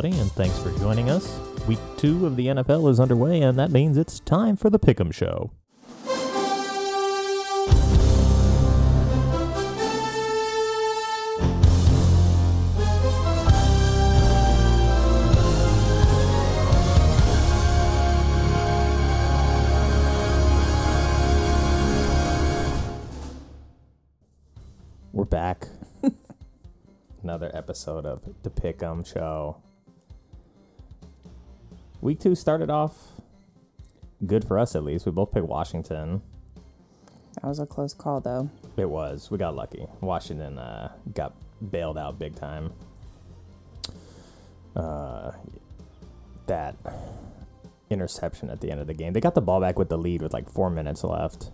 Everybody, and thanks for joining us. Week two of the NFL is underway, and that means it's time for the Pick'em Show. We're back. Another episode of the Pick'em Show. Week two started off good for us, at least. We both picked Washington. That was a close call, though. It was. We got lucky. Washington uh, got bailed out big time. Uh, that interception at the end of the game. They got the ball back with the lead with like four minutes left.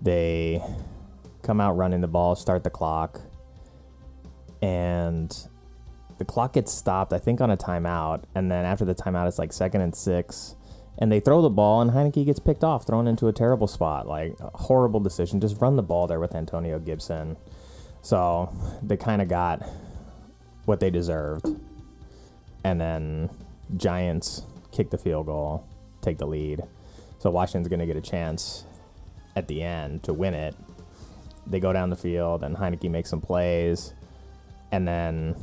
They come out running the ball, start the clock, and the clock gets stopped, I think, on a timeout. And then after the timeout, it's like second and six. And they throw the ball, and Heinicke gets picked off, thrown into a terrible spot. Like, a horrible decision. Just run the ball there with Antonio Gibson. So they kind of got what they deserved. And then Giants kick the field goal, take the lead. So Washington's going to get a chance at the end to win it. They go down the field, and Heinicke makes some plays. And then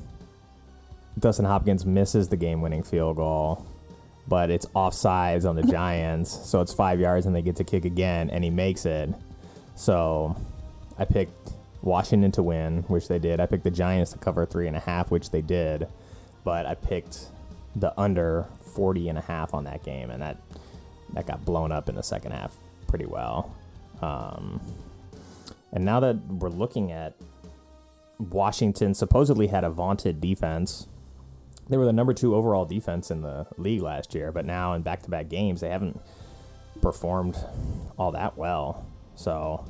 Dustin Hopkins misses the game winning field goal, but it's offsides on the Giants. So it's five yards, and they get to kick again, and he makes it. So I picked Washington to win, which they did. I picked the Giants to cover three and a half, which they did. But I picked the under 40 and a half on that game, and that that got blown up in the second half pretty well. Um, and now that we're looking at Washington supposedly had a vaunted defense. They were the number two overall defense in the league last year, but now in back to back games, they haven't performed all that well. So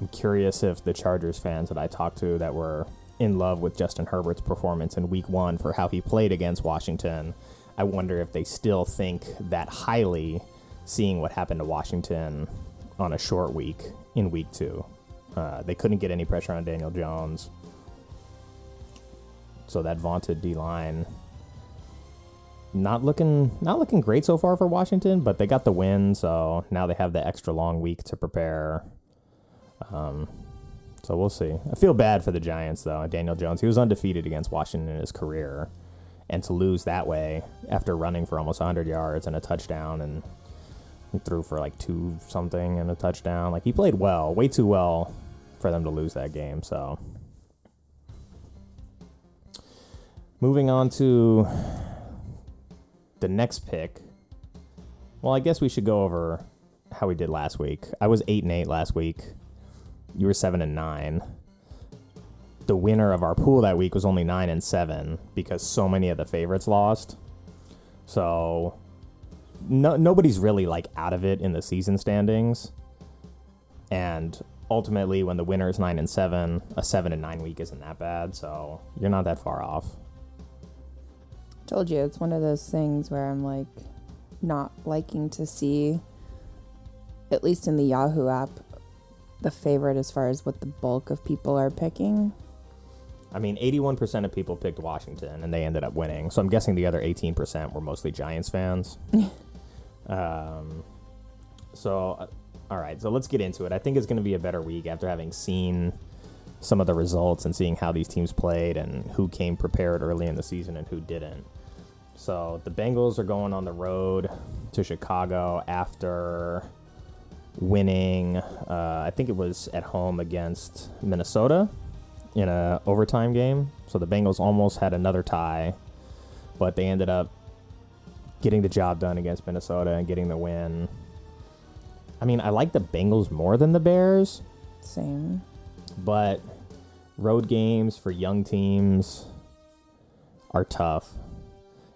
I'm curious if the Chargers fans that I talked to that were in love with Justin Herbert's performance in week one for how he played against Washington, I wonder if they still think that highly seeing what happened to Washington on a short week in week two. Uh, they couldn't get any pressure on Daniel Jones. So that vaunted D line not looking not looking great so far for Washington, but they got the win, so now they have the extra long week to prepare. Um, so we'll see. I feel bad for the Giants though. Daniel Jones, he was undefeated against Washington in his career, and to lose that way after running for almost 100 yards and a touchdown, and he threw for like two something and a touchdown. Like he played well, way too well for them to lose that game. So moving on to the next pick. Well, I guess we should go over how we did last week. I was eight and eight last week. You were seven and nine. The winner of our pool that week was only nine and seven because so many of the favorites lost. So no, nobody's really like out of it in the season standings. And ultimately, when the winner is nine and seven, a seven and nine week isn't that bad. So you're not that far off. Told you, it's one of those things where I'm like not liking to see, at least in the Yahoo app, the favorite as far as what the bulk of people are picking. I mean, 81% of people picked Washington and they ended up winning. So I'm guessing the other 18% were mostly Giants fans. um, so, uh, all right, so let's get into it. I think it's going to be a better week after having seen some of the results and seeing how these teams played and who came prepared early in the season and who didn't. So the Bengals are going on the road to Chicago after winning. Uh, I think it was at home against Minnesota in a overtime game. So the Bengals almost had another tie, but they ended up getting the job done against Minnesota and getting the win. I mean, I like the Bengals more than the Bears. Same. But road games for young teams are tough.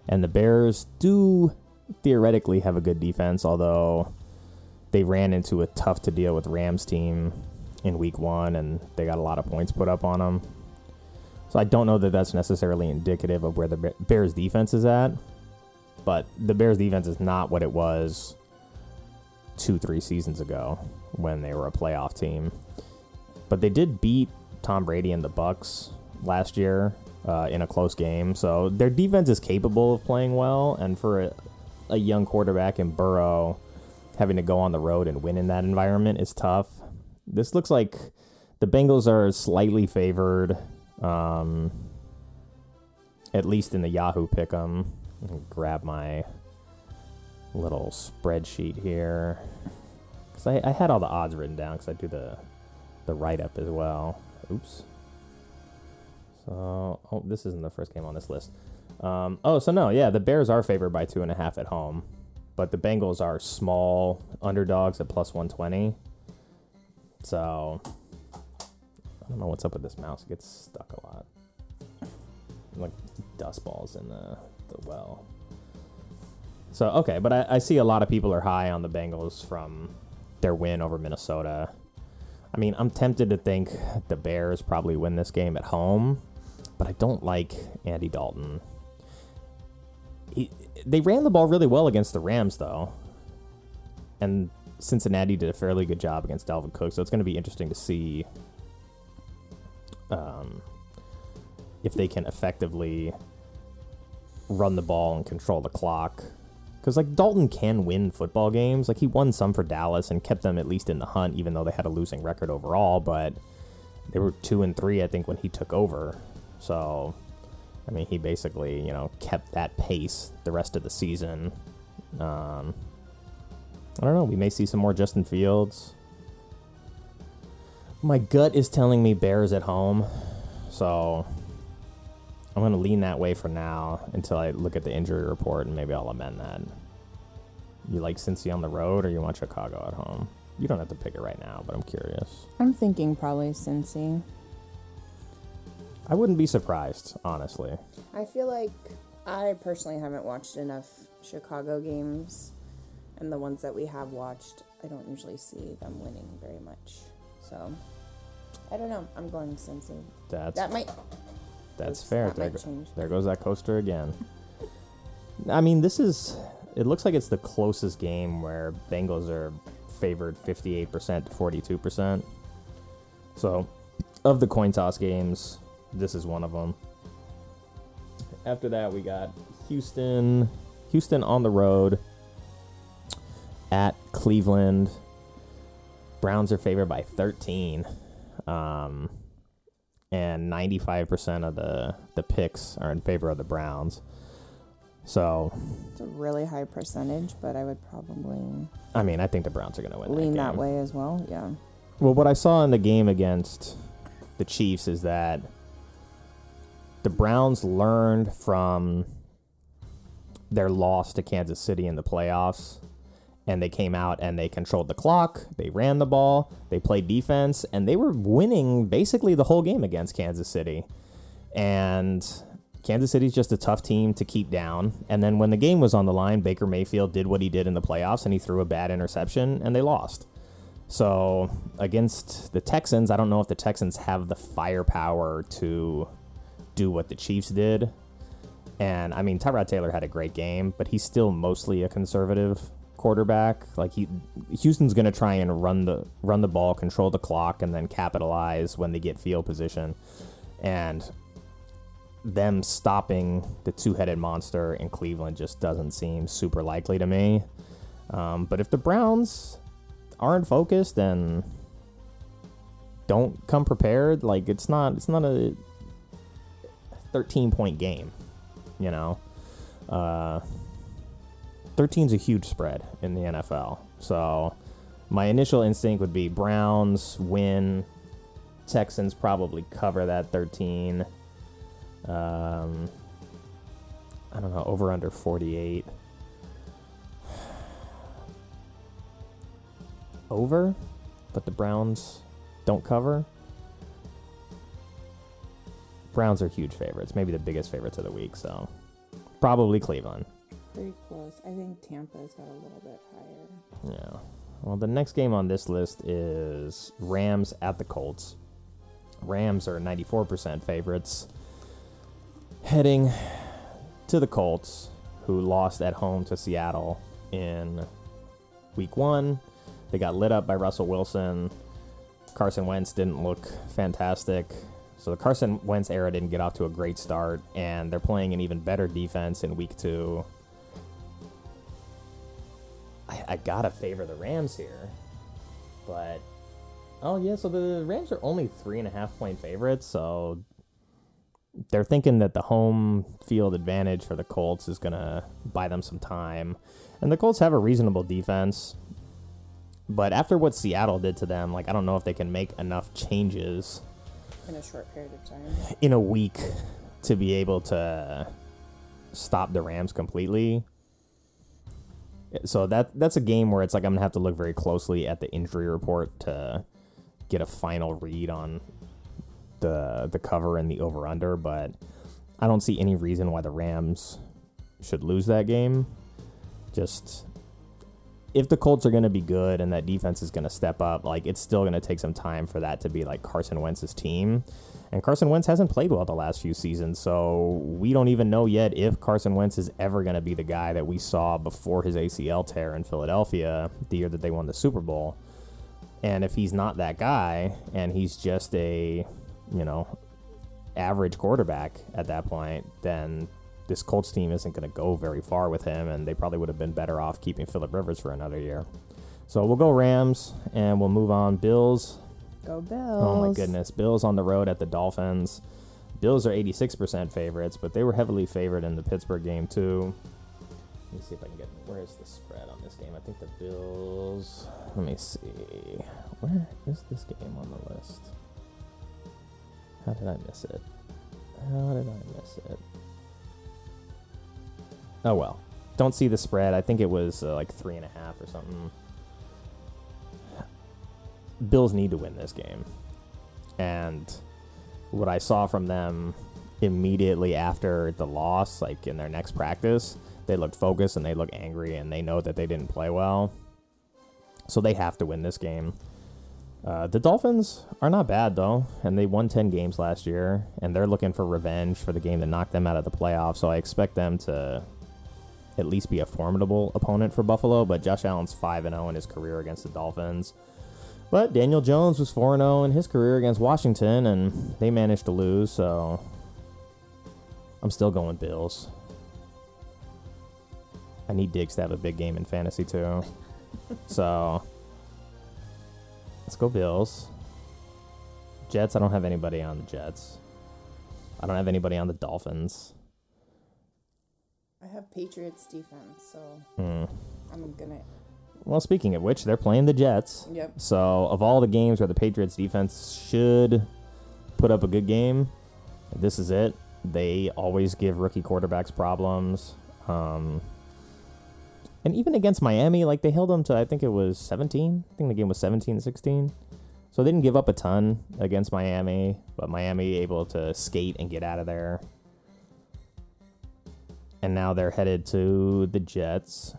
And the Bears do theoretically have a good defense, although they ran into a tough to deal with Rams team in week one and they got a lot of points put up on them. So I don't know that that's necessarily indicative of where the Bears defense is at, but the Bears defense is not what it was two, three seasons ago when they were a playoff team. But they did beat Tom Brady and the Bucs last year uh, in a close game. So their defense is capable of playing well, and for a, a young quarterback in Burrow having to go on the road and win in that environment is tough. This looks like the Bengals are slightly favored, um, at least in the Yahoo pick'em. Grab my little spreadsheet here because I, I had all the odds written down because I do the the write up as well. Oops. So, oh, this isn't the first game on this list. Um, oh, so no, yeah, the Bears are favored by two and a half at home, but the Bengals are small underdogs at plus 120. So, I don't know what's up with this mouse. It gets stuck a lot. Like dust balls in the, the well. So, okay, but I, I see a lot of people are high on the Bengals from their win over Minnesota. I mean, I'm tempted to think the Bears probably win this game at home, but I don't like Andy Dalton. He, they ran the ball really well against the Rams, though. And Cincinnati did a fairly good job against Dalvin Cook, so it's going to be interesting to see um, if they can effectively run the ball and control the clock because like Dalton can win football games. Like he won some for Dallas and kept them at least in the hunt, even though they had a losing record overall. But they were two and three, I think, when he took over. So, I mean, he basically you know kept that pace the rest of the season. Um, I don't know. We may see some more Justin Fields. My gut is telling me Bears at home, so I'm going to lean that way for now until I look at the injury report and maybe I'll amend that. You like Cincy on the road or you want Chicago at home? You don't have to pick it right now, but I'm curious. I'm thinking probably Cincy. I wouldn't be surprised, honestly. I feel like I personally haven't watched enough Chicago games, and the ones that we have watched, I don't usually see them winning very much. So, I don't know. I'm going Cincy. That's that might that's fair. That there, there goes that coaster again. I mean, this is. It looks like it's the closest game where Bengals are favored 58% to 42%. So, of the coin toss games, this is one of them. After that, we got Houston. Houston on the road at Cleveland. Browns are favored by 13. Um, and 95% of the, the picks are in favor of the Browns. So it's a really high percentage, but I would probably. I mean, I think the Browns are going to win. Lean that, that, way as well. Yeah. Well, what I saw in the game against the Chiefs is that the Browns learned from their loss to Kansas City in the playoffs and they came out and they controlled the clock, they ran the ball, they played defense, and they were winning basically the whole game against Kansas City. And Kansas City's just a tough team to keep down. And then when the game was on the line, Baker Mayfield did what he did in the playoffs and he threw a bad interception and they lost. So against the Texans, I don't know if the Texans have the firepower to do what the Chiefs did. And I mean, Tyrod Taylor had a great game, but he's still mostly a conservative quarterback. Like he, Houston's going to try and run the run the ball, control the clock, and then capitalize when they get field position. And them stopping the two-headed monster in Cleveland just doesn't seem super likely to me. Um, but if the Browns aren't focused and don't come prepared, like it's not it's not a 13 point game, you know. Uh, 13 is a huge spread in the NFL. So my initial instinct would be Browns win, Texans probably cover that 13. Um, I don't know, over under 48. over, but the Browns don't cover. Browns are huge favorites, maybe the biggest favorites of the week, so probably Cleveland. Pretty close. I think Tampa's got a little bit higher. Yeah. Well, the next game on this list is Rams at the Colts. Rams are 94% favorites. Heading to the Colts, who lost at home to Seattle in week one. They got lit up by Russell Wilson. Carson Wentz didn't look fantastic. So the Carson Wentz era didn't get off to a great start, and they're playing an even better defense in week two. I, I gotta favor the Rams here, but oh yeah, so the Rams are only three and a half point favorites, so they're thinking that the home field advantage for the Colts is gonna buy them some time, and the Colts have a reasonable defense. But after what Seattle did to them, like I don't know if they can make enough changes In a short period of time. in a week to be able to stop the Rams completely. So that that's a game where it's like I'm gonna have to look very closely at the injury report to get a final read on the the cover and the over under, but I don't see any reason why the Rams should lose that game. Just if the Colts are going to be good and that defense is going to step up, like it's still going to take some time for that to be like Carson Wentz's team. And Carson Wentz hasn't played well the last few seasons, so we don't even know yet if Carson Wentz is ever going to be the guy that we saw before his ACL tear in Philadelphia the year that they won the Super Bowl. And if he's not that guy and he's just a, you know, average quarterback at that point, then this Colts team isn't going to go very far with him, and they probably would have been better off keeping Philip Rivers for another year. So we'll go Rams, and we'll move on. Bills. Go Bills. Oh my goodness, Bills on the road at the Dolphins. Bills are 86% favorites, but they were heavily favored in the Pittsburgh game too. Let me see if I can get where is the spread on this game. I think the Bills. Let me see. Where is this game on the list? How did I miss it? How did I miss it? Oh well. Don't see the spread. I think it was uh, like three and a half or something. Bills need to win this game. And what I saw from them immediately after the loss, like in their next practice, they looked focused and they look angry and they know that they didn't play well. So they have to win this game. Uh, the Dolphins are not bad though, and they won 10 games last year, and they're looking for revenge for the game that knocked them out of the playoffs. So I expect them to at least be a formidable opponent for Buffalo. But Josh Allen's 5 0 in his career against the Dolphins. But Daniel Jones was 4 0 in his career against Washington, and they managed to lose, so I'm still going Bills. I need Diggs to have a big game in fantasy, too. so let's go Bills. Jets, I don't have anybody on the Jets. I don't have anybody on the Dolphins. I have Patriots defense, so Hmm. I'm gonna. Well, speaking of which, they're playing the Jets. Yep. So, of all the games where the Patriots defense should put up a good game, this is it. They always give rookie quarterbacks problems. Um, and even against Miami, like they held them to, I think it was 17. I think the game was 17 16. So they didn't give up a ton against Miami, but Miami able to skate and get out of there. And now they're headed to the Jets.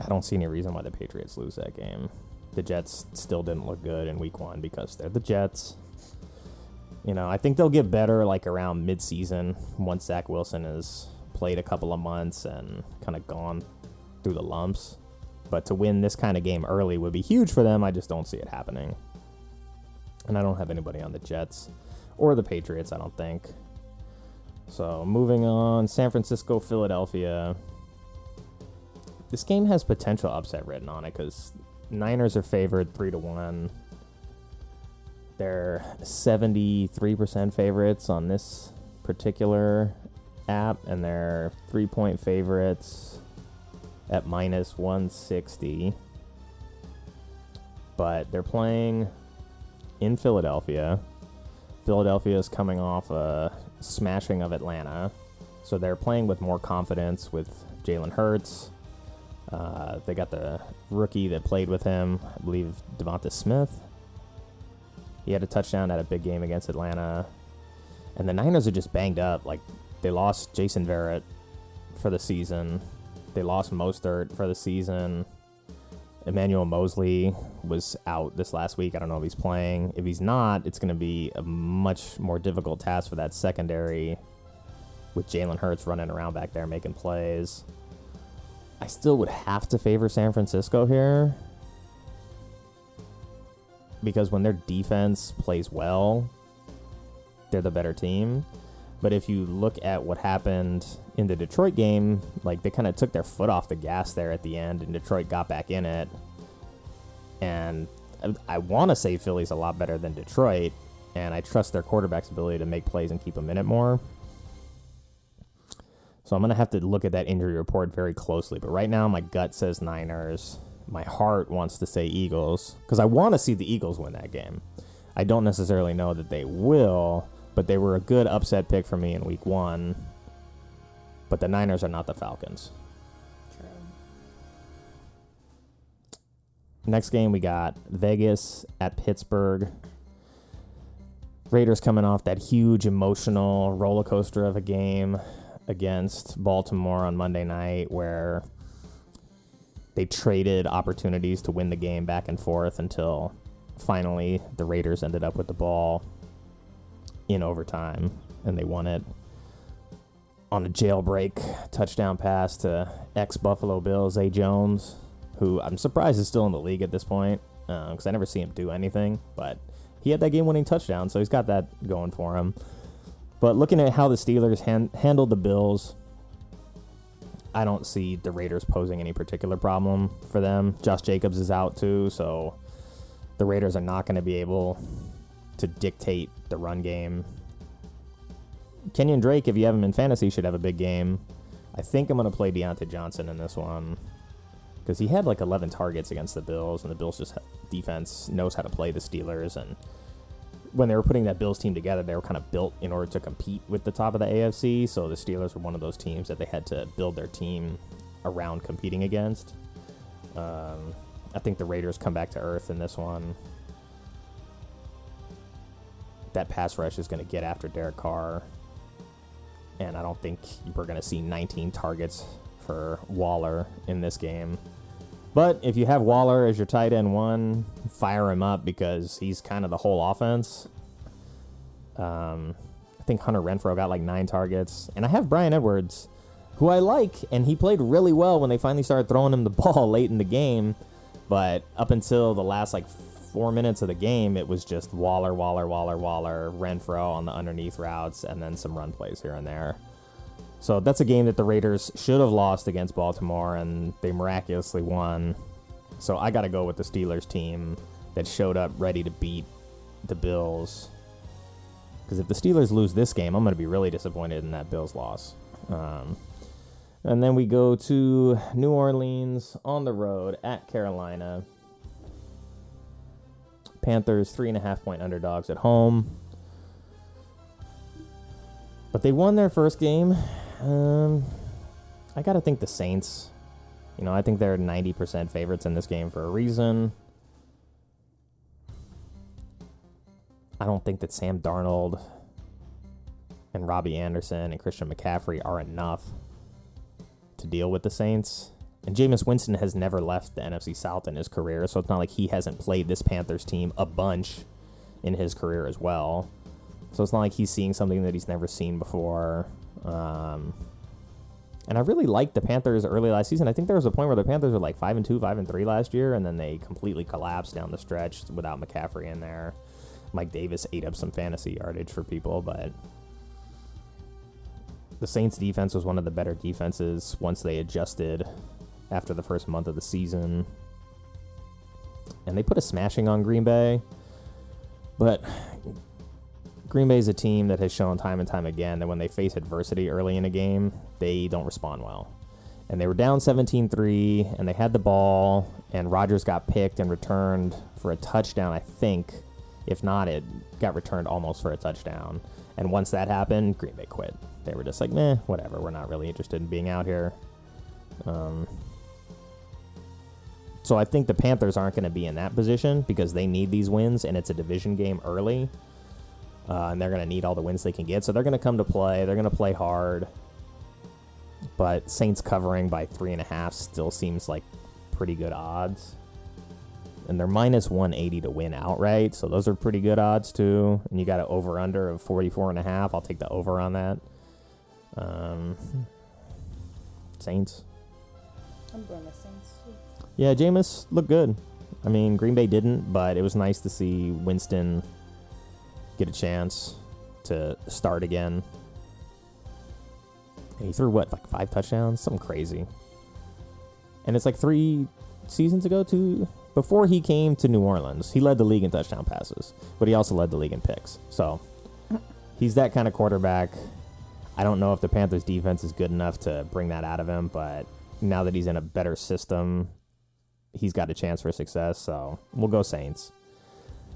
I don't see any reason why the Patriots lose that game. The Jets still didn't look good in week one because they're the Jets. You know, I think they'll get better like around midseason once Zach Wilson has played a couple of months and kind of gone through the lumps. But to win this kind of game early would be huge for them. I just don't see it happening. And I don't have anybody on the Jets or the Patriots, I don't think. So moving on, San Francisco, Philadelphia. This game has potential upset written on it because Niners are favored three to one. They're seventy-three percent favorites on this particular app, and they're three-point favorites at minus one sixty. But they're playing in Philadelphia. Philadelphia is coming off a smashing of Atlanta, so they're playing with more confidence with Jalen Hurts. Uh, they got the rookie that played with him, I believe Devonta Smith. He had a touchdown at a big game against Atlanta. And the Niners are just banged up. Like they lost Jason Verrett for the season. They lost Mostert for the season. Emmanuel Moseley was out this last week. I don't know if he's playing. If he's not, it's going to be a much more difficult task for that secondary with Jalen Hurts running around back there making plays. I still would have to favor San Francisco here because when their defense plays well, they're the better team. But if you look at what happened in the Detroit game, like they kind of took their foot off the gas there at the end, and Detroit got back in it. And I, want to say Philly's a lot better than Detroit, and I trust their quarterback's ability to make plays and keep in it more. So I'm going to have to look at that injury report very closely. But right now, my gut says Niners. My heart wants to say Eagles because I want to see the Eagles win that game. I don't necessarily know that they will, but they were a good upset pick for me in week one. But the Niners are not the Falcons. True. Next game, we got Vegas at Pittsburgh. Raiders coming off that huge emotional roller coaster of a game against Baltimore on Monday night where they traded opportunities to win the game back and forth until finally the Raiders ended up with the ball in overtime and they won it on a jailbreak touchdown pass to ex Buffalo Bills Zay Jones, who I'm surprised is still in the league at this point uh, because I never see him do anything, but he had that game winning touchdown, so he's got that going for him. But looking at how the Steelers han- handled the Bills, I don't see the Raiders posing any particular problem for them. Josh Jacobs is out too, so the Raiders are not going to be able to dictate the run game. Kenyan Drake, if you have him in fantasy, should have a big game. I think I'm going to play Diontae Johnson in this one because he had like 11 targets against the Bills, and the Bills just defense knows how to play the Steelers and when they were putting that Bills team together, they were kind of built in order to compete with the top of the AFC. So the Steelers were one of those teams that they had to build their team around competing against. Um, I think the Raiders come back to earth in this one. That pass rush is going to get after Derek Carr. And I don't think we're going to see 19 targets for Waller in this game. But if you have Waller as your tight end one, fire him up because he's kind of the whole offense. Um, I think Hunter Renfrow got like nine targets, and I have Bryan Edwards, who I like, and he played really well when they finally started throwing him the ball late in the game. But up until the last like four minutes of the game, it was just Waller, Waller, Waller, Waller, Renfrow on the underneath routes, and then some run plays here and there. So that's a game that the Raiders should have lost against Baltimore, and they miraculously won. So I got to go with the Steelers team that showed up ready to beat the Bills. Because if the Steelers lose this game, I'm going to be really disappointed in that Bills loss. Um, and then we go to New Orleans on the road at Carolina. Panthers, three and a half point underdogs at home. But they won their first game. Um, I got to think the Saints. You know, I think they're 90% favorites in this game for a reason. I don't think that Sam Darnold and Robbie Anderson and Christian McCaffrey are enough to deal with the Saints. And Jameis Winston has never left the NFC South in his career, so it's not like he hasn't played this Panthers team a bunch in his career as well. So it's not like he's seeing something that he's never seen before. Um, and I really liked the Panthers early last season. I think there was a point where the Panthers were like five and two, five and three last year, and then they completely collapsed down the stretch without McCaffrey in there. Mike Davis ate up some fantasy yardage for people, but the Saints defense was one of the better defenses once they adjusted after the first month of the season. And they put a smashing on Green Bay. But Green Bay is a team that has shown time and time again that when they face adversity early in a game, they don't respond well. And they were down 17 3, and they had the ball, and Rodgers got picked and returned for a touchdown, I think. If not, it got returned almost for a touchdown. And once that happened, Green Bay quit. They were just like, meh, whatever. We're not really interested in being out here. Um, so I think the Panthers aren't going to be in that position because they need these wins, and it's a division game early. uh, and they're going to need all the wins they can get. So they're going to come to play. They're going to play hard. But Saints covering by three and a half still seems like pretty good odds. And they're minus 180 to win outright. So those are pretty good odds, too. And you got an over under of 44 and a half. I'll take the over on that. Um, Saints. I'm Saints. Yeah, Jameis looked good. I mean, Green Bay didn't, but it was nice to see Winston get a chance to start again. And he threw what, like five touchdowns? Something crazy. And it's like three seasons ago, two before he came to New Orleans, he led the league in touchdown passes, but he also led the league in picks. So he's that kind of quarterback. I don't know if the Panthers defense is good enough to bring that out of him, but now that he's in a better system, he's got a chance for success. So we'll go Saints.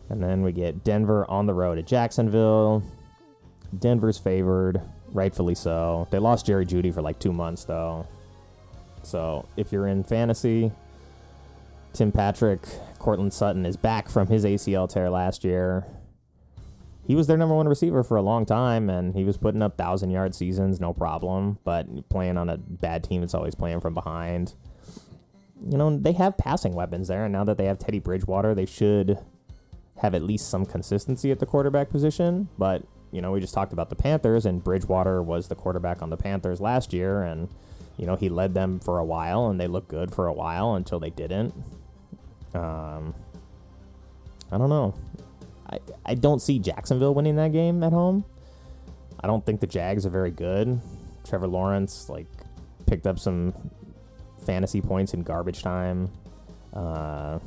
And then we get Denver on the road at Jacksonville. Denver's favored, rightfully so. They lost Jerry Jeudy for like two months, though. So if you're in fantasy, Tim Patrick, Courtland Sutton is back from his ACL tear last year. He was their number one receiver for a long time, and he was putting up thousand yard seasons, no problem. But playing on a bad team that's always playing from behind, you know, they have passing weapons there. And now that they have Teddy Bridgewater, they should have at least some consistency at the quarterback position. But, you know, we just talked about the Panthers, and Bridgewater was the quarterback on the Panthers last year. And, you know, he led them for a while, and they looked good for a while until they didn't. Um, I don't know. I, I don't see Jacksonville winning that game at home. I don't think the Jags are very good. Trevor Lawrence, like, picked up some fantasy points in garbage time. Uh,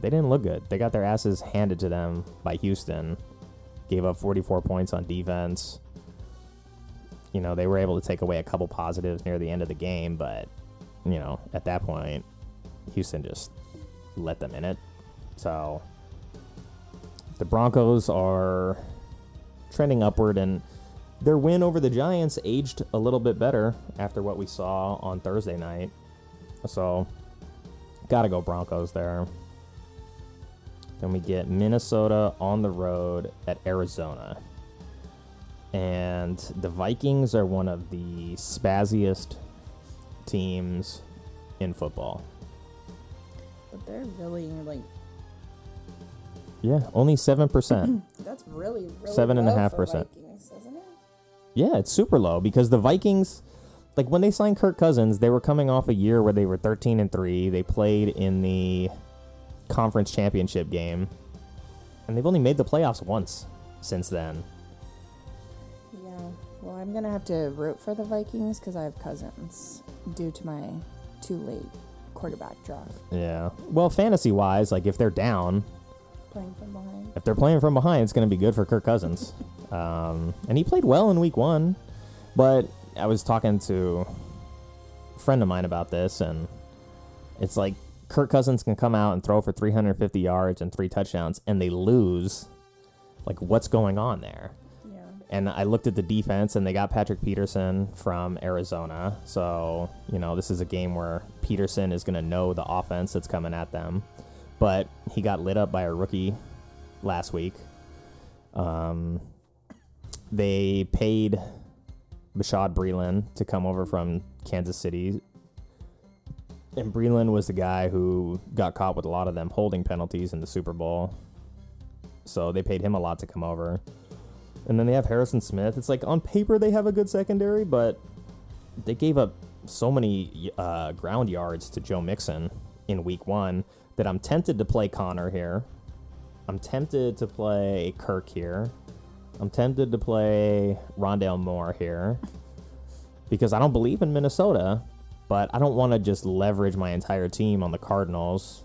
they didn't look good. They got their asses handed to them by Houston. Gave up 44 points on defense. You know, they were able to take away a couple positives near the end of the game, but, you know, at that point, Houston just let them in it. So, the Broncos are trending upward, and their win over the Giants aged a little bit better after what we saw on Thursday night. So, gotta go Broncos there. Then we get Minnesota on the road at Arizona. And the Vikings are one of the spazziest teams in football. But they're really like Yeah, only 7%. that's really really Seven and a half percent. Vikings, isn't it? Yeah, it's super low because the Vikings, like when they signed Kirk Cousins, they were coming off a year where they were 13 and 3. They played in the conference championship game, and they've only made the playoffs once since then. Yeah. Well, I'm gonna have to root for the Vikings because I have cousins due to my too late quarterback draft Yeah. Well, fantasy wise, like if they're down, playing from behind. if they're playing from behind, it's going to be good for Kirk Cousins. Um, and he played well in week one, but I was talking to a friend of mine about this, and it's like Kirk Cousins can come out and throw for 350 yards and three touchdowns, and they lose. Like, what's going on there? Yeah. And I looked at the defense, and they got Patrick Peterson from Arizona. So, you know, this is a game where Peterson is going to know the offense that's coming at them. But he got lit up by a rookie last week. Um, they paid Bashaud Breeland to come over from Kansas City. And Breeland was the guy who got caught with a lot of them holding penalties in the Super Bowl. So they paid him a lot to come over. And then they have Harrison Smith. It's like on paper they have a good secondary, but they gave up so many uh, ground yards to Joe Mixon in week one that I'm tempted to play Conner here. I'm tempted to play Kirk here. I'm tempted to play Rondale Moore here because I don't believe in Minnesota, but I don't want to just leverage my entire team on the Cardinals.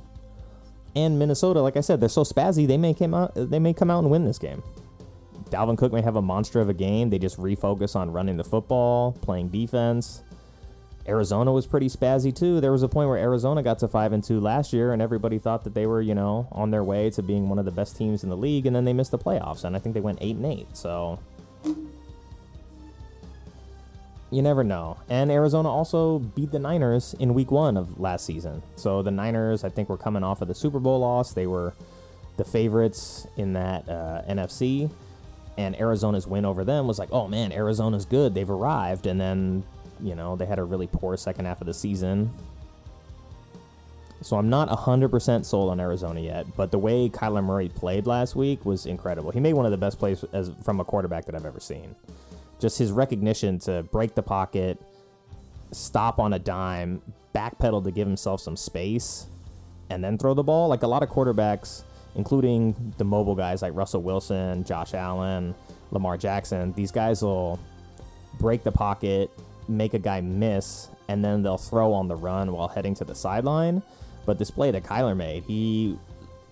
And Minnesota, like I said, they're so spazzy they may come out they may come out and win this game. Dalvin Cook may have a monster of a game. They just refocus on running the football, playing defense. Arizona was pretty spazzy too. There was a point where Arizona got to five and two last year, and everybody thought that they were, you know, on their way to being one of the best teams in the league, and then they missed the playoffs, and I think they went eight and eight. So you never know. And Arizona also beat the Niners in week one of last season. So the Niners, I think, were coming off of the Super Bowl loss. They were the favorites in that uh, NFC. And Arizona's win over them was like, oh man, Arizona's good. They've arrived. And then, you know, they had a really poor second half of the season. So I'm not 100% sold on Arizona yet, but the way Kyler Murray played last week was incredible. He made one of the best plays as, from a quarterback that I've ever seen. Just his recognition to break the pocket, stop on a dime, backpedal to give himself some space, and then throw the ball. Like a lot of quarterbacks, including the mobile guys like Russell Wilson, Josh Allen, Lamar Jackson, these guys will break the pocket, make a guy miss, and then they'll throw on the run while heading to the sideline. But this play that Kyler made, he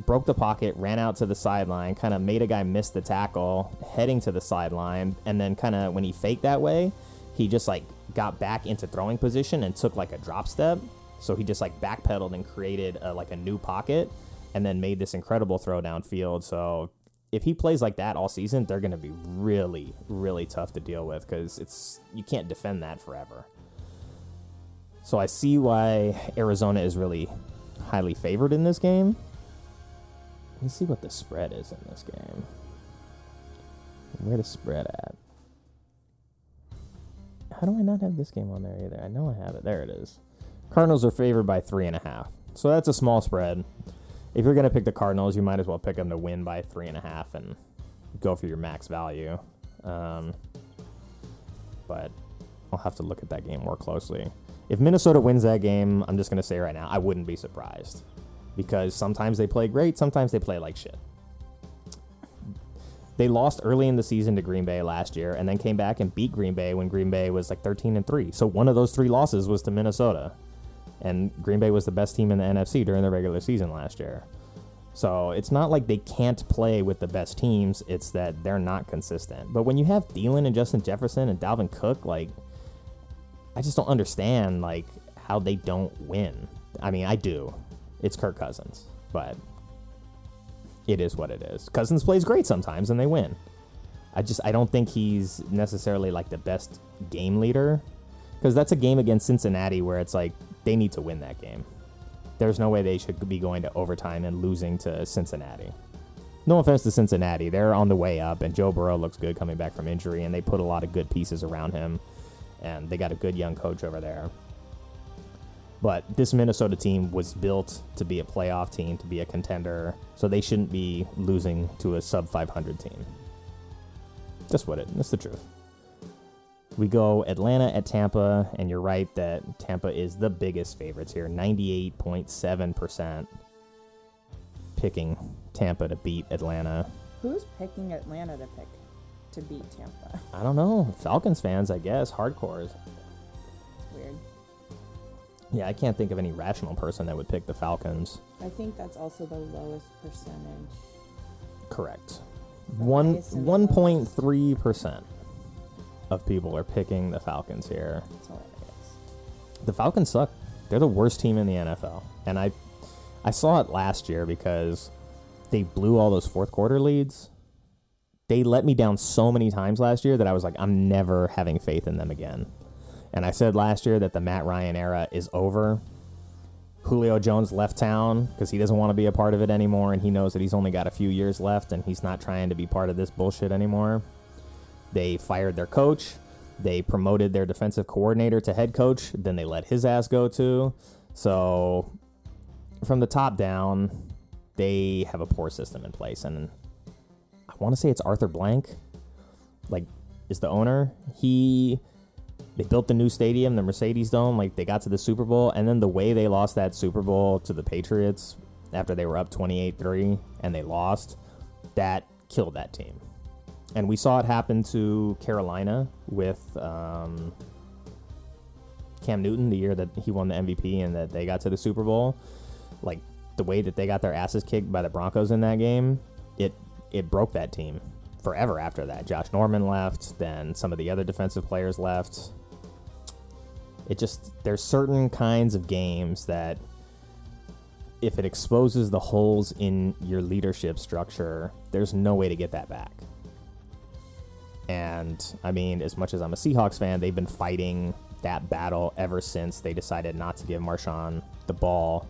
broke the pocket, ran out to the sideline, kind of made a guy miss the tackle, heading to the sideline, and then kind of when he faked that way, he just like got back into throwing position and took like a drop step. So he just like backpedaled and created a, like a new pocket, and then made this incredible throw downfield. So if he plays like that all season, they're going to be really, really tough to deal with because it's you can't defend that forever. So I see why Arizona is really highly favored in this game. Let me see what the spread is in this game. Where the spread at? How do I not have this game on there either? I know I have it. There it is. Cardinals are favored by three and a half. So that's a small spread. If you're to pick the Cardinals, you might as well pick them to win by three and a half and go for your max value. Um, but I'll have to look at that game more closely. If Minnesota wins that game, I'm just to say right now, I wouldn't be surprised. Because sometimes they play great, sometimes they play like shit. They lost early in the season to Green Bay last year and then came back and beat Green Bay when Green Bay was like 13 and 3. So one of those three losses was to Minnesota. And Green Bay was the best team in the NFC during the regular season last year. So it's not like they can't play with the best teams, it's that they're not consistent. But when you have Thielen and Justin Jefferson and Dalvin Cook, like I just don't understand like how they don't win. I mean, I do. It's Kirk Cousins, but it is what it is. Cousins plays great sometimes and they win. I just I don't think he's necessarily like the best game leader because that's a game against Cincinnati where it's like they need to win that game. There's no way they should be going to overtime and losing to Cincinnati. No offense to Cincinnati, they're on the way up, and Joe Burrow looks good coming back from injury, and they put a lot of good pieces around him, and they got a good young coach over there. But this Minnesota team was built to be a playoff team, to be a contender, so they shouldn't be losing to a sub 500 team. Just what it. That's the truth. We go Atlanta at Tampa, and you're right that Tampa is the biggest favorites here. 98.7% picking Tampa to beat Atlanta. Who's picking Atlanta to pick to beat Tampa? I don't know. Falcons fans, I guess. Hardcores. Weird. Yeah, I can't think of any rational person that would pick the Falcons. I think that's also the lowest percentage. Correct. One highest and the one point three percent of people are picking the Falcons here. Hilarious. The Falcons suck. They're the worst team in the NFL, and I I saw it last year because they blew all those fourth quarter leads. They let me down so many times last year that I was like, I'm never having faith in them again. And I said last year that the Matt Ryan era is over. Julio Jones left town because he doesn't want to be a part of it anymore, and he knows that he's only got a few years left, and he's not trying to be part of this bullshit anymore. They fired their coach. They promoted their defensive coordinator to head coach. Then they let his ass go too. So, from the top down, they have a poor system in place. And I want to say it's Arthur Blank, like, is the owner. He. They built the new stadium, the Mercedes Dome. Like, they got to the Super Bowl. And then the way they lost that Super Bowl to the Patriots after they were up 28 3 and they lost, that killed that team and we saw it happen to Carolina with um, Cam Newton the year that he won the MVP and that they got to the Super Bowl. Like the way that they got their asses kicked by the Broncos in that game, it it broke that team forever. After that, Josh Norman left, then some of the other defensive players left. It just there's certain kinds of games that if it exposes the holes in your leadership structure, there's no way to get that back. And I mean, as much as I'm a Seahawks fan, they've been fighting that battle ever since they decided not to give Marshawn the ball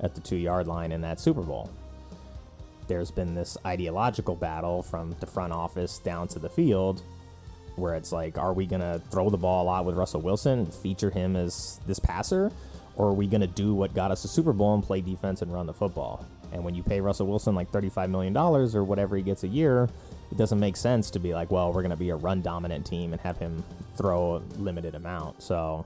at the two yard line in that Super Bowl. there's been this ideological battle from the front office down to the field where it's like, are we going to throw the ball a lot with Russell Wilson, feature him as this passer, or are we going to do what got us a Super Bowl and play defense and run the football? And when you pay Russell Wilson like $35 million or whatever he gets a year, it doesn't make sense to be like, well, we're going to be a run dominant team and have him throw a limited amount. So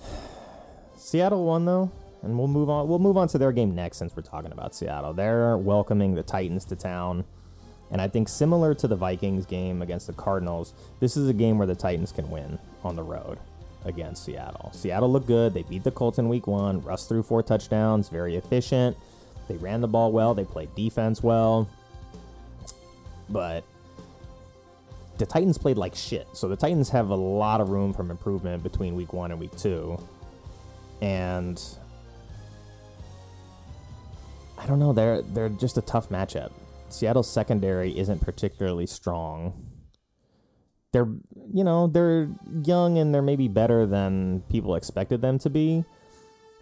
Seattle won though, and we'll move on. We'll move on to their game next since we're talking about Seattle. They're welcoming the Titans to town. And I think similar to the Vikings game against the Cardinals, this is a game where the Titans can win on the road against Seattle. Seattle looked good. They beat the Colts in week one. Russ threw four touchdowns, very efficient. They ran the ball well. They played defense well. But the Titans played like shit. So the Titans have a lot of room for improvement between week one and week two. And I don't know, they're they're just a tough matchup. Seattle's secondary isn't particularly strong. They're you know, they're young and they're maybe better than people expected them to be.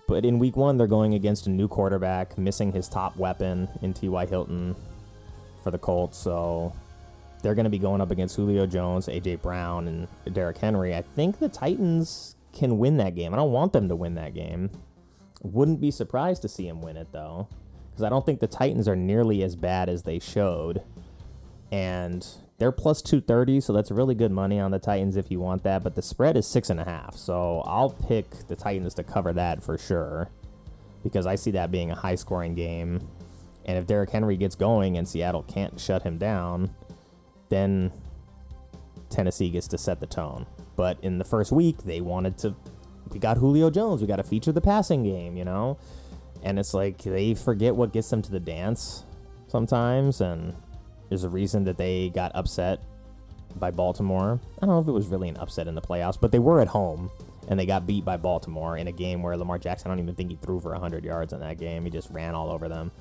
But in week one, they're going against a new quarterback, missing his top weapon in T.Y. Hilton for the Colts. So they're going to be going up against Julio Jones, A.J. Brown, and Derrick Henry. I think the Titans can win that game. I don't want them to win that game. Wouldn't be surprised to see him win it, though, because I don't think the Titans are nearly as bad as they showed. And they're plus 230, so that's really good money on the Titans if you want that. But the spread is six and a half, so I'll pick the Titans to cover that for sure because I see that being a high scoring game. And if Derrick Henry gets going and Seattle can't shut him down, then Tennessee gets to set the tone. But in the first week, they wanted to. We got Julio Jones. We got to feature the passing game, you know? And it's like they forget what gets them to the dance sometimes. And there's a reason that they got upset by Baltimore. I don't know if it was really an upset in the playoffs, but they were at home and they got beat by Baltimore in a game where Lamar Jackson, I don't even think he threw for 100 yards in that game. He just ran all over them.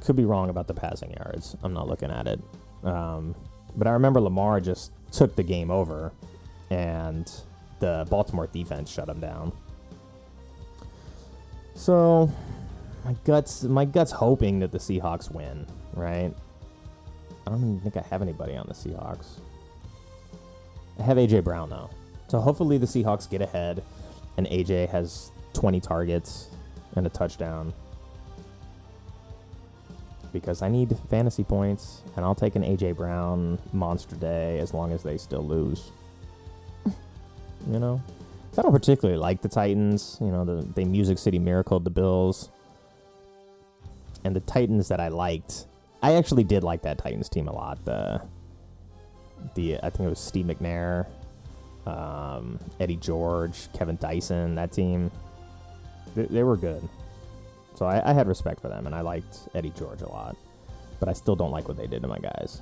Could be wrong about the passing yards. I'm not looking at it. Um, but I remember Lamar just took the game over and the Baltimore defense shut him down. So my guts my guts hoping that the Seahawks win, right? I don't even think I have anybody on the Seahawks. I have AJ Brown though. So hopefully the Seahawks get ahead and AJ has 20 targets and a touchdown. Because I need fantasy points and I'll take an AJ Brown monster day as long as they still lose. you know? I don't particularly like the Titans. You know, the, Music City Miracle the Bills. And the Titans that I liked I actually did like that Titans team a lot. The the I think it was Steve McNair, um, Eddie George, Kevin Dyson. That team, they, they were good. So I, I, had respect for them, and I liked Eddie George a lot. But I still don't like what they did to my guys.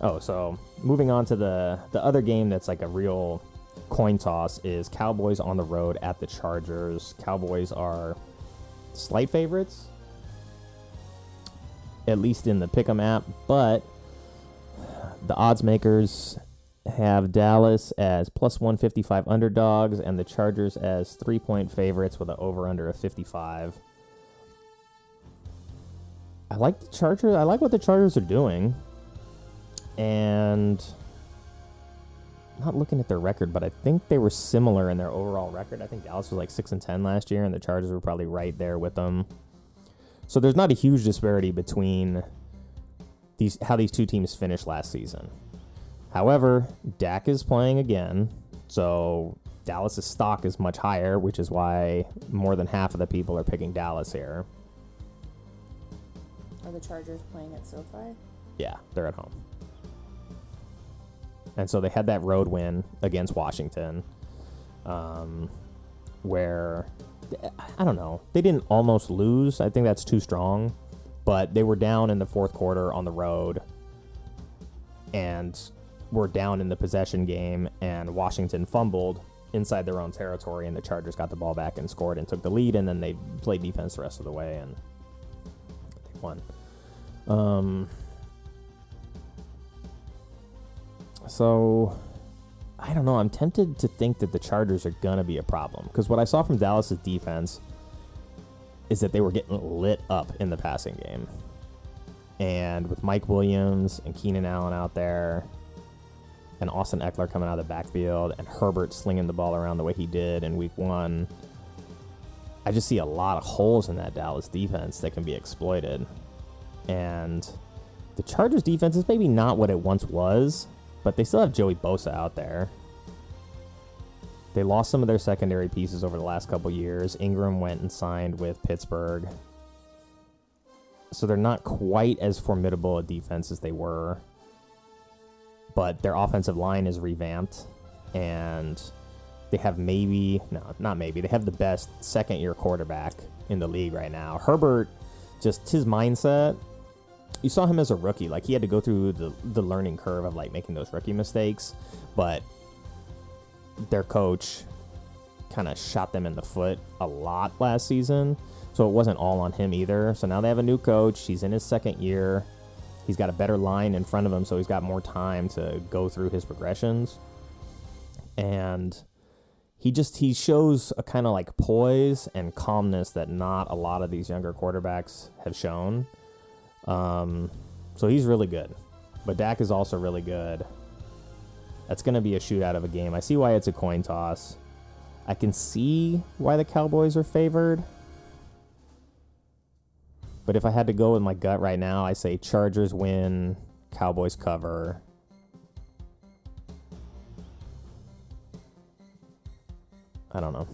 Oh, so moving on to the the other game that's like a real coin toss is Cowboys on the road at the Chargers. Cowboys are slight favorites at least in the Pick'em app, but the odds makers have Dallas as plus 155 underdogs and the Chargers as three point favorites with an over under of 55. I like the Chargers. I like what the Chargers are doing. And not looking at their record, but I think they were similar in their overall record. I think Dallas was like 6 and 10 last year and the Chargers were probably right there with them. So there's not a huge disparity between these how these two teams finished last season. However, Dak is playing again, so Dallas's stock is much higher, which is why more than half of the people are picking Dallas here. Are the Chargers playing at SoFi? Yeah, they're at home. And so they had that road win against Washington, um, where I don't know. They didn't almost lose. I think that's too strong, but they were down in the fourth quarter on the road, and were down in the possession game. And Washington fumbled inside their own territory, and the Chargers got the ball back and scored and took the lead. And then they played defense the rest of the way, and won. Um. So I don't know. I'm tempted to think that the Chargers are to be a problem because what I saw from Dallas's defense is that they were getting lit up in the passing game. And with Mike Williams and Keenan Allen out there, and Austin Ekeler coming out of the backfield, and Herbert slinging the ball around the way he did in week one, I just see a lot of holes in that Dallas defense that can be exploited. And the Chargers defense is maybe not what it once was, but they still have Joey Bosa out there. They lost some of their secondary pieces over the last couple years. Ingram went and signed with Pittsburgh. So they're not quite as formidable a defense as they were. But their offensive line is revamped and they have maybe no, not maybe. They have the best second year quarterback in the league right now. Herbert just his mindset you saw him as a rookie. Like he had to go through the the learning curve of like making those rookie mistakes, but their coach kind of shot them in the foot a lot last season. So it wasn't all on him either. So now they have a new coach. He's in his second year. He's got a better line in front of him, so he's got more time to go through his progressions. And he just he shows a kind of like poise and calmness that not a lot of these younger quarterbacks have shown. Um, so he's really good. But Dak is also really good. That's going to be a shootout of a game. I see why it's a coin toss. I can see why the Cowboys are favored. But if I had to go with my gut right now, I say Chargers win, Cowboys cover. I don't know.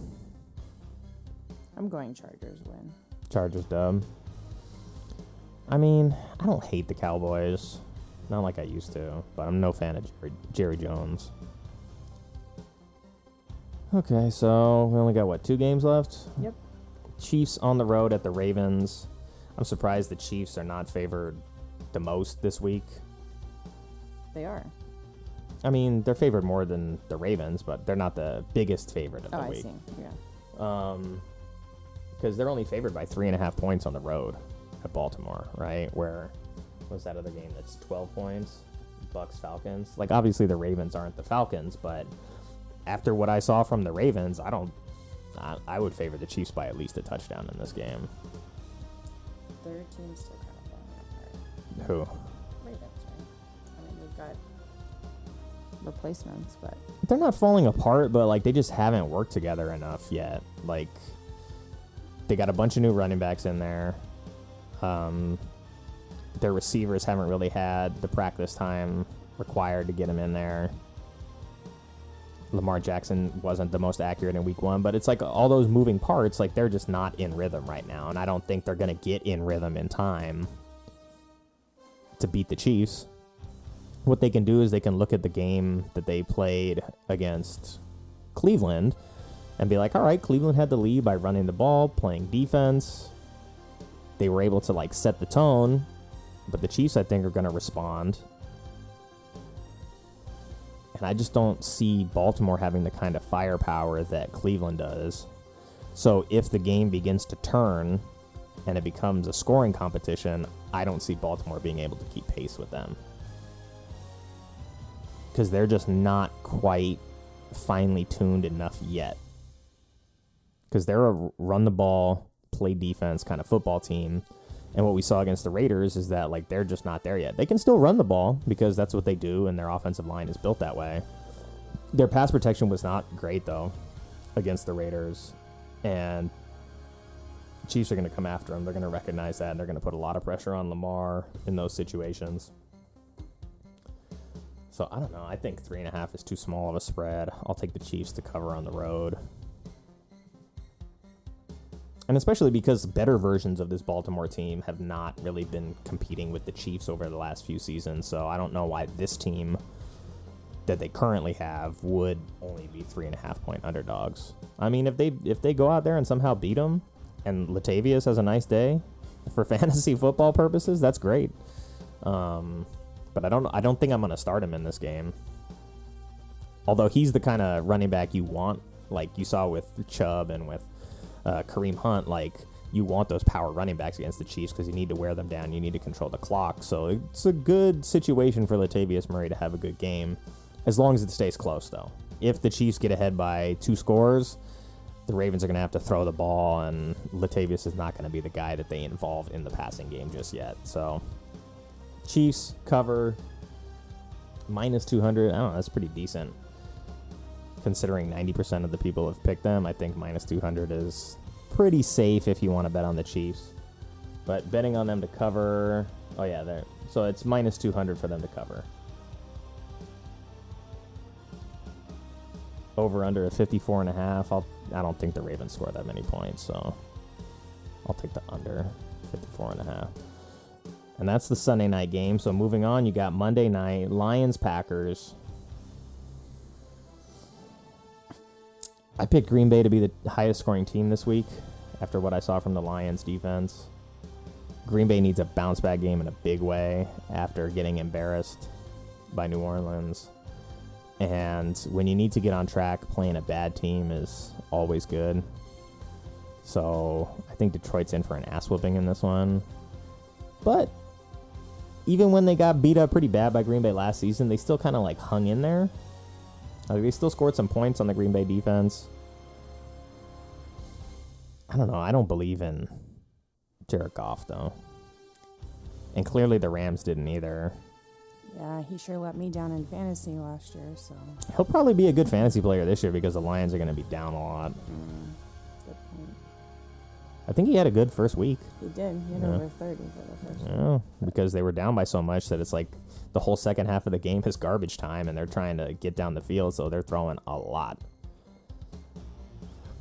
I'm going Chargers win. Chargers dub. I mean, I don't hate the Cowboys. Not like I used to, but I'm no fan of Jerry, Jerry Jones. Okay, so we only got what, two games left? Yep. Chiefs on the road at the Ravens. I'm surprised the Chiefs are not favored the most this week. They are. I mean, they're favored more than the Ravens, but they're not the biggest favorite of Oh, the I week. see. Yeah. Um, because they're only favored by three and a half points on the road at Baltimore, right? Where was that other game that's twelve points? Bucs Falcons. Like obviously the Ravens aren't the Falcons, but after what I saw from the Ravens, I don't. I, I would favor the Chiefs by at least a touchdown in this game. Their team's still kind of falling apart. Who? Ravens, right? I mean, we've got replacements, but They're not falling apart, but like they just haven't worked together enough yet. Like they got a bunch of new running backs in there. Um, their receivers haven't really had the practice time required to get them in there. Lamar Jackson wasn't the most accurate in week one, but it's like all those moving parts, like they're just not in rhythm right now. And I don't think they're going to get in rhythm in time to beat the Chiefs. What they can do is they can look at the game that they played against Cleveland and be like, all right, Cleveland had the lead by running the ball, playing defense. They were able to like set the tone, but the Chiefs, I think, are going to respond. And I just don't see Baltimore having the kind of firepower that Cleveland does. So if the game begins to turn and it becomes a scoring competition, I don't see Baltimore being able to keep pace with them. Because they're just not quite finely tuned enough yet. Because they're a run the ball, play defense kind of football team. And what we saw against the Raiders is that like they're just not there yet. They can still run the ball because that's what they do, and their offensive line is built that way. Their pass protection was not great though against the Raiders, and Chiefs are going to come after them. They're going to recognize that, and they're going to put a lot of pressure on Lamar in those situations. So I don't know. I think three and a half is too small of a spread. I'll take the Chiefs to cover on the road. And especially because better versions of this Baltimore team have not really been competing with the Chiefs over the last few seasons. So I don't know why this team that they currently have would only be three and a half point underdogs. I mean, if they if they go out there and somehow beat them, and Latavius has a nice day for fantasy football purposes, that's great. Um, but I don't I don't think I'm gonna start him in this game. Although he's the kind of running back you want, like you saw with Chubb and with uh, Kareem Hunt, like you want those power running backs against the Chiefs because you need to wear them down. You need to control the clock. So it's a good situation for Latavius Murray to have a good game, as long as it stays close, though. If the Chiefs get ahead by two scores, the Ravens are going to have to throw the ball, and Latavius is not going to be the guy that they involve in the passing game just yet. So Chiefs cover minus 200. I don't know. That's pretty decent. Considering 90% of the people have picked them, I think minus 200 is pretty safe if you want to bet on the Chiefs. But betting on them to cover. Oh, yeah. There. So it's minus 200 for them to cover. Over under a 54 and a half. I'll, I don't think the Ravens score that many points, so I'll take the under 54 and a half. And that's the Sunday night game. So moving on, you got Monday night Lions Packers. I picked Green Bay to be the highest scoring team this week after what I saw from the Lions defense. Green Bay needs a bounce back game in a big way after getting embarrassed by New Orleans. And when you need to get on track, playing a bad team is always good. So I think Detroit's in for an ass whooping in this one. But even when they got beat up pretty bad by Green Bay last season, they still kind of like hung in there. Like they still scored some points on the Green Bay defense. I don't know. I don't believe in Jared Goff though. And clearly the Rams didn't either. Yeah, he sure let me down in fantasy last year, so He'll probably be a good fantasy player this year because the Lions are going to be down a lot. point. I think he had a good first week. He did. He had Yeah. over 30 for the first Yeah, because they were down by so much that it's like the whole second half of the game is garbage time and they're trying to get down the field, so they're throwing a lot.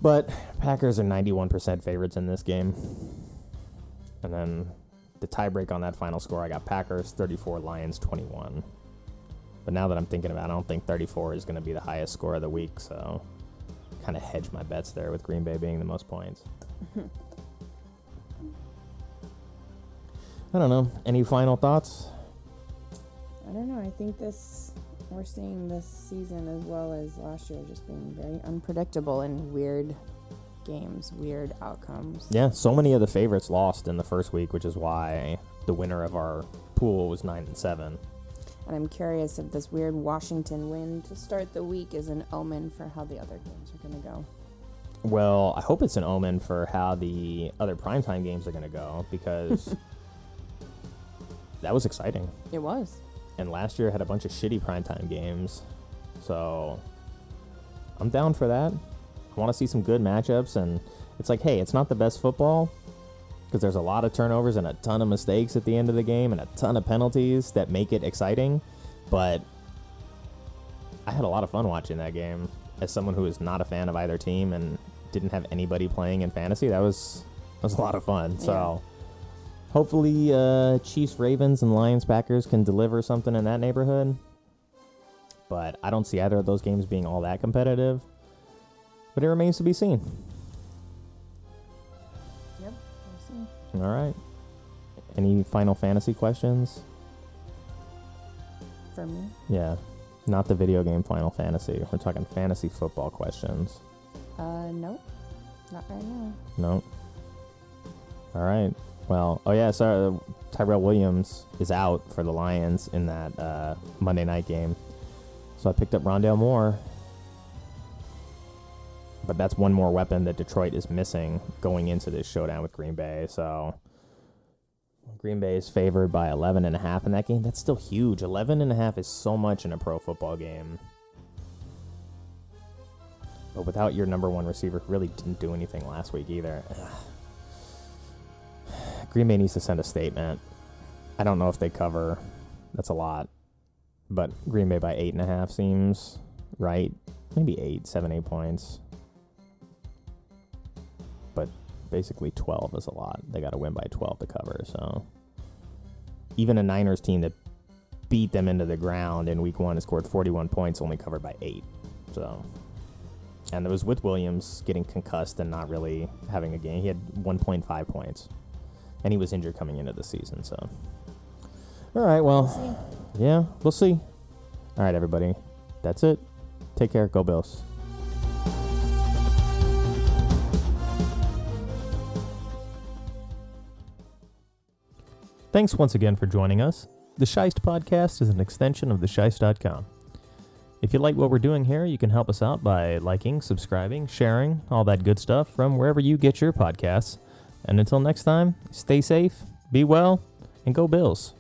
But Packers are 91% favorites in this game. And then the tiebreak on that final score, I got Packers 34, Lions 21. But now that I'm thinking about it, I don't think 34 is going to be the highest score of the week, so kind of hedge my bets there with Green Bay being the most points. I don't know. Any final thoughts? I don't know. I think this we're seeing this season as well as last year just being very unpredictable and weird games, weird outcomes. Yeah, so many of the favorites lost in the first week, which is why the winner of our pool was nine and seven. And I'm curious if this weird Washington win to start the week is an omen for how the other games are going to go. Well, I hope it's an omen for how the other primetime games are going to go because that was exciting. It was. And last year had a bunch of shitty primetime games. So I'm down for that. I want to see some good matchups. And it's like, hey, it's not the best football because there's a lot of turnovers and a ton of mistakes at the end of the game and a ton of penalties that make it exciting. But I had a lot of fun watching that game as someone who is not a fan of either team and didn't have anybody playing in fantasy. That was that was a lot of fun. So hopefully uh, Chiefs, Ravens, and Lions, Packers can deliver something in that neighborhood. But I don't see either of those games being all that competitive. But it remains to be seen. Yep. We'll see. All right. Any final fantasy questions? For me. Yeah. Not the video game Final Fantasy. We're talking fantasy football questions. Uh, nope. Not right now. No. All right. Well, oh yeah, so Tyrell Williams is out for the Lions in that uh, Monday night game. So I picked up Rondale Moore. But that's one more weapon that Detroit is missing going into this showdown with Green Bay. So Green Bay is favored by 11 and a half in that game. That's still huge. 11 and a half is so much in a pro football game. But without your number one receiver, really didn't do anything last week either. Green Bay needs to send a statement. I don't know if they cover. That's a lot. But Green Bay by eight and a half seems right. Maybe eight, seven, eight points. But basically 12 is a lot. They got to win by 12 to cover. So even a Niners team that beat them into the ground in week one and scored 41 points only covered by eight. So and it was with Williams getting concussed and not really having a game. He had 1.5 points, and he was injured coming into the season. So, all right, well, yeah, we'll see. All right, everybody, that's it. Take care. Go Bills. Thanks once again for joining us. The Scheist podcast is an extension of thescheist.com. If you like what we're doing here, you can help us out by liking, subscribing, sharing, all that good stuff from wherever you get your podcasts. And until next time, stay safe, be well, and go Bills.